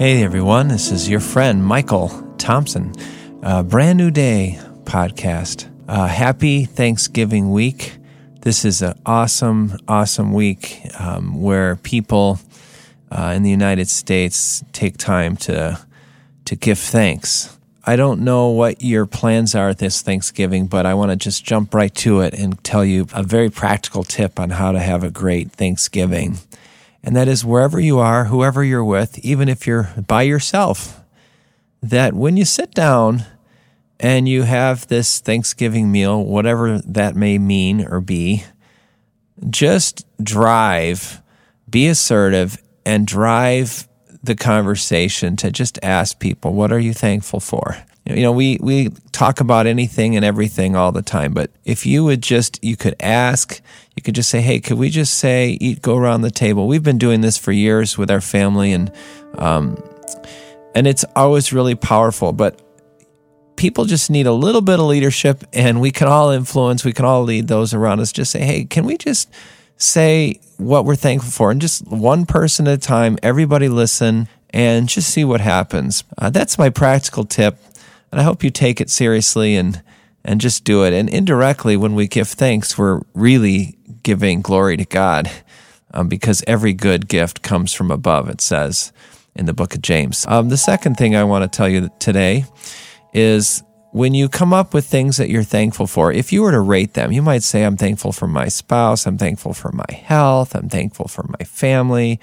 Hey everyone, this is your friend Michael Thompson, uh, brand new day podcast. Uh, happy Thanksgiving week. This is an awesome, awesome week um, where people uh, in the United States take time to to give thanks. I don't know what your plans are this Thanksgiving, but I want to just jump right to it and tell you a very practical tip on how to have a great Thanksgiving. And that is wherever you are, whoever you're with, even if you're by yourself, that when you sit down and you have this Thanksgiving meal, whatever that may mean or be, just drive, be assertive, and drive the conversation to just ask people, what are you thankful for? You know, we, we talk about anything and everything all the time, but if you would just, you could ask, you could just say, hey, could we just say, eat, go around the table? We've been doing this for years with our family and, um, and it's always really powerful, but people just need a little bit of leadership and we can all influence, we can all lead those around us. Just say, hey, can we just say what we're thankful for? And just one person at a time, everybody listen and just see what happens. Uh, that's my practical tip. And I hope you take it seriously and, and just do it. And indirectly, when we give thanks, we're really giving glory to God um, because every good gift comes from above, it says in the book of James. Um, the second thing I want to tell you today is when you come up with things that you're thankful for, if you were to rate them, you might say, I'm thankful for my spouse, I'm thankful for my health, I'm thankful for my family.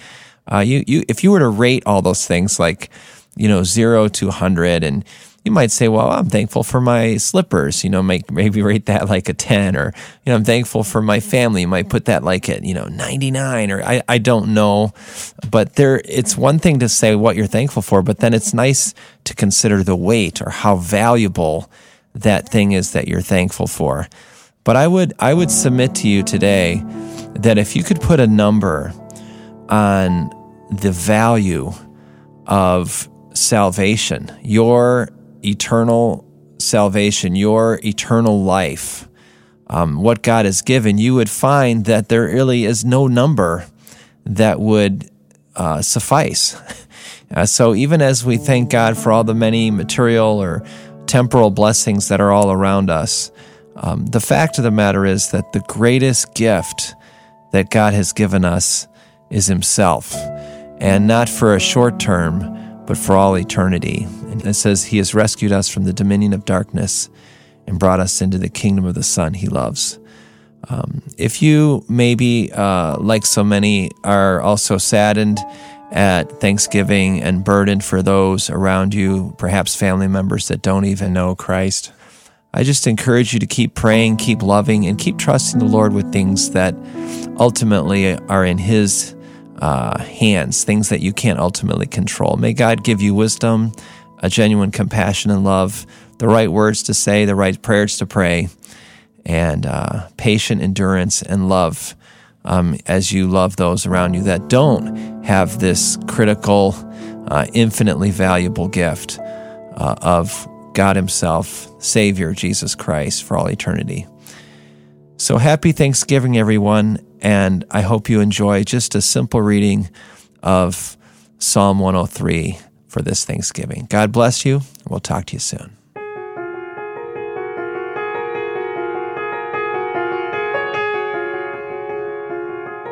Uh, you, you, if you were to rate all those things like, you know, zero to 100, and you might say, well, I'm thankful for my slippers, you know, make, maybe rate that like a 10 or, you know, I'm thankful for my family. You might put that like at, you know, 99 or I, I don't know, but there, it's one thing to say what you're thankful for, but then it's nice to consider the weight or how valuable that thing is that you're thankful for. But I would, I would submit to you today that if you could put a number on the value of salvation, your eternal salvation, your eternal life, um, what God has given, you would find that there really is no number that would uh, suffice. Uh, so even as we thank God for all the many material or temporal blessings that are all around us, um, the fact of the matter is that the greatest gift that God has given us is Himself, and not for a short term, but for all eternity. And it says, He has rescued us from the dominion of darkness and brought us into the kingdom of the Son He loves. Um, if you maybe, uh, like so many, are also saddened at Thanksgiving and burdened for those around you, perhaps family members that don't even know Christ, I just encourage you to keep praying, keep loving, and keep trusting the Lord with things that ultimately are in His uh, hands, things that you can't ultimately control. May God give you wisdom, a genuine compassion and love, the right words to say, the right prayers to pray, and uh, patient endurance and love um, as you love those around you that don't have this critical, uh, infinitely valuable gift uh, of God Himself, Savior Jesus Christ for all eternity. So happy Thanksgiving, everyone, and I hope you enjoy just a simple reading of Psalm 103 for this Thanksgiving. God bless you. We'll talk to you soon.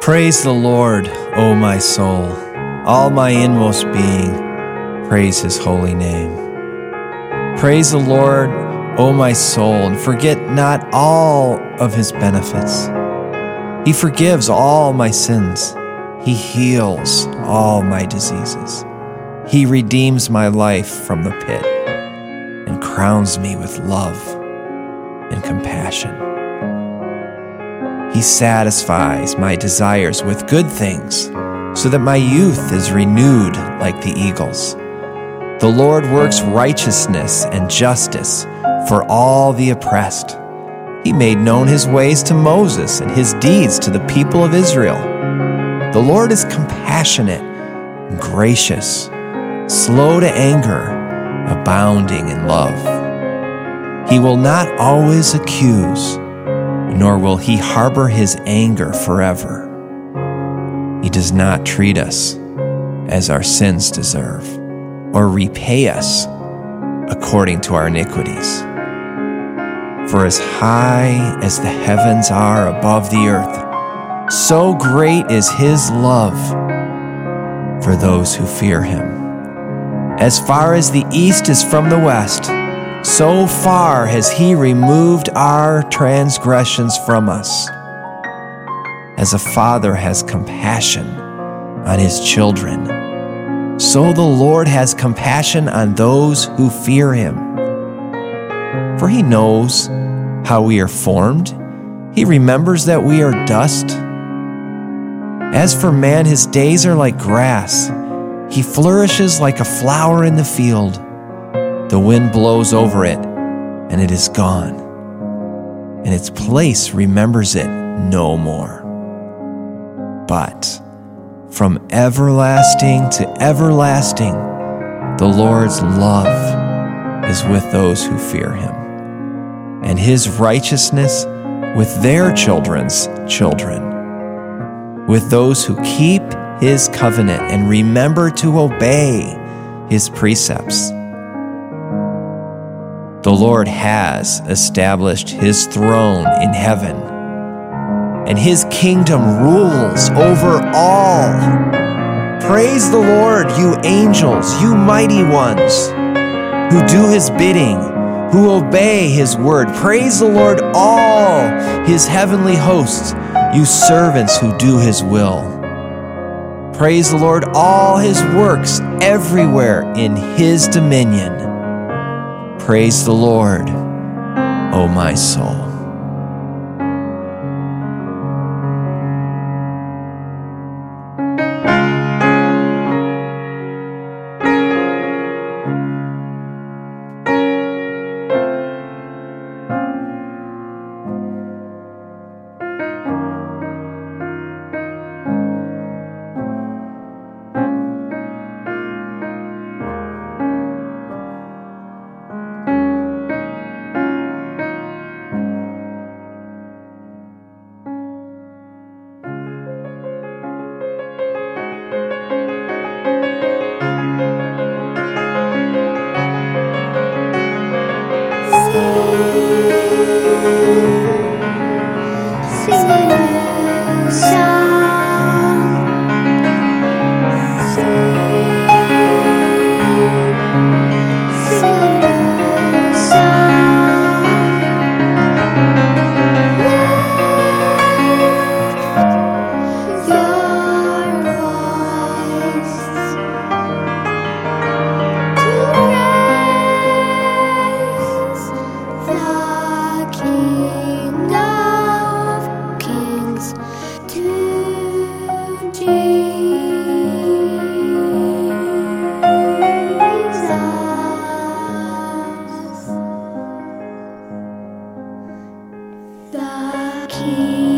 Praise the Lord, O my soul. All my inmost being, praise his holy name. Praise the Lord, O my soul, and forget not all of his benefits. He forgives all my sins. He heals all my diseases. He redeems my life from the pit and crowns me with love and compassion. He satisfies my desires with good things so that my youth is renewed like the eagles. The Lord works righteousness and justice for all the oppressed. He made known his ways to Moses and his deeds to the people of Israel. The Lord is compassionate gracious, slow to anger, abounding in love. He will not always accuse, nor will he harbor his anger forever. He does not treat us as our sins deserve or repay us according to our iniquities. For as high as the heavens are above the earth, so great is his love for those who fear him. As far as the east is from the west, so far has he removed our transgressions from us. As a father has compassion on his children, so the Lord has compassion on those who fear him. For he knows how we are formed, he remembers that we are dust. As for man, his days are like grass he flourishes like a flower in the field. The wind blows over it, and it is gone, and its place remembers it no more. But from everlasting to everlasting, the Lord's love is with those who fear him, and his righteousness with their children's children, with those who keep his covenant and remember to obey his precepts. The Lord has established his throne in heaven, and his kingdom rules over all. Praise the Lord, you angels, you mighty ones who do his bidding, who obey his word. Praise the Lord, all his heavenly hosts, you servants who do his will. Praise the Lord, all his works everywhere in his dominion. Praise the Lord, O my soul. keep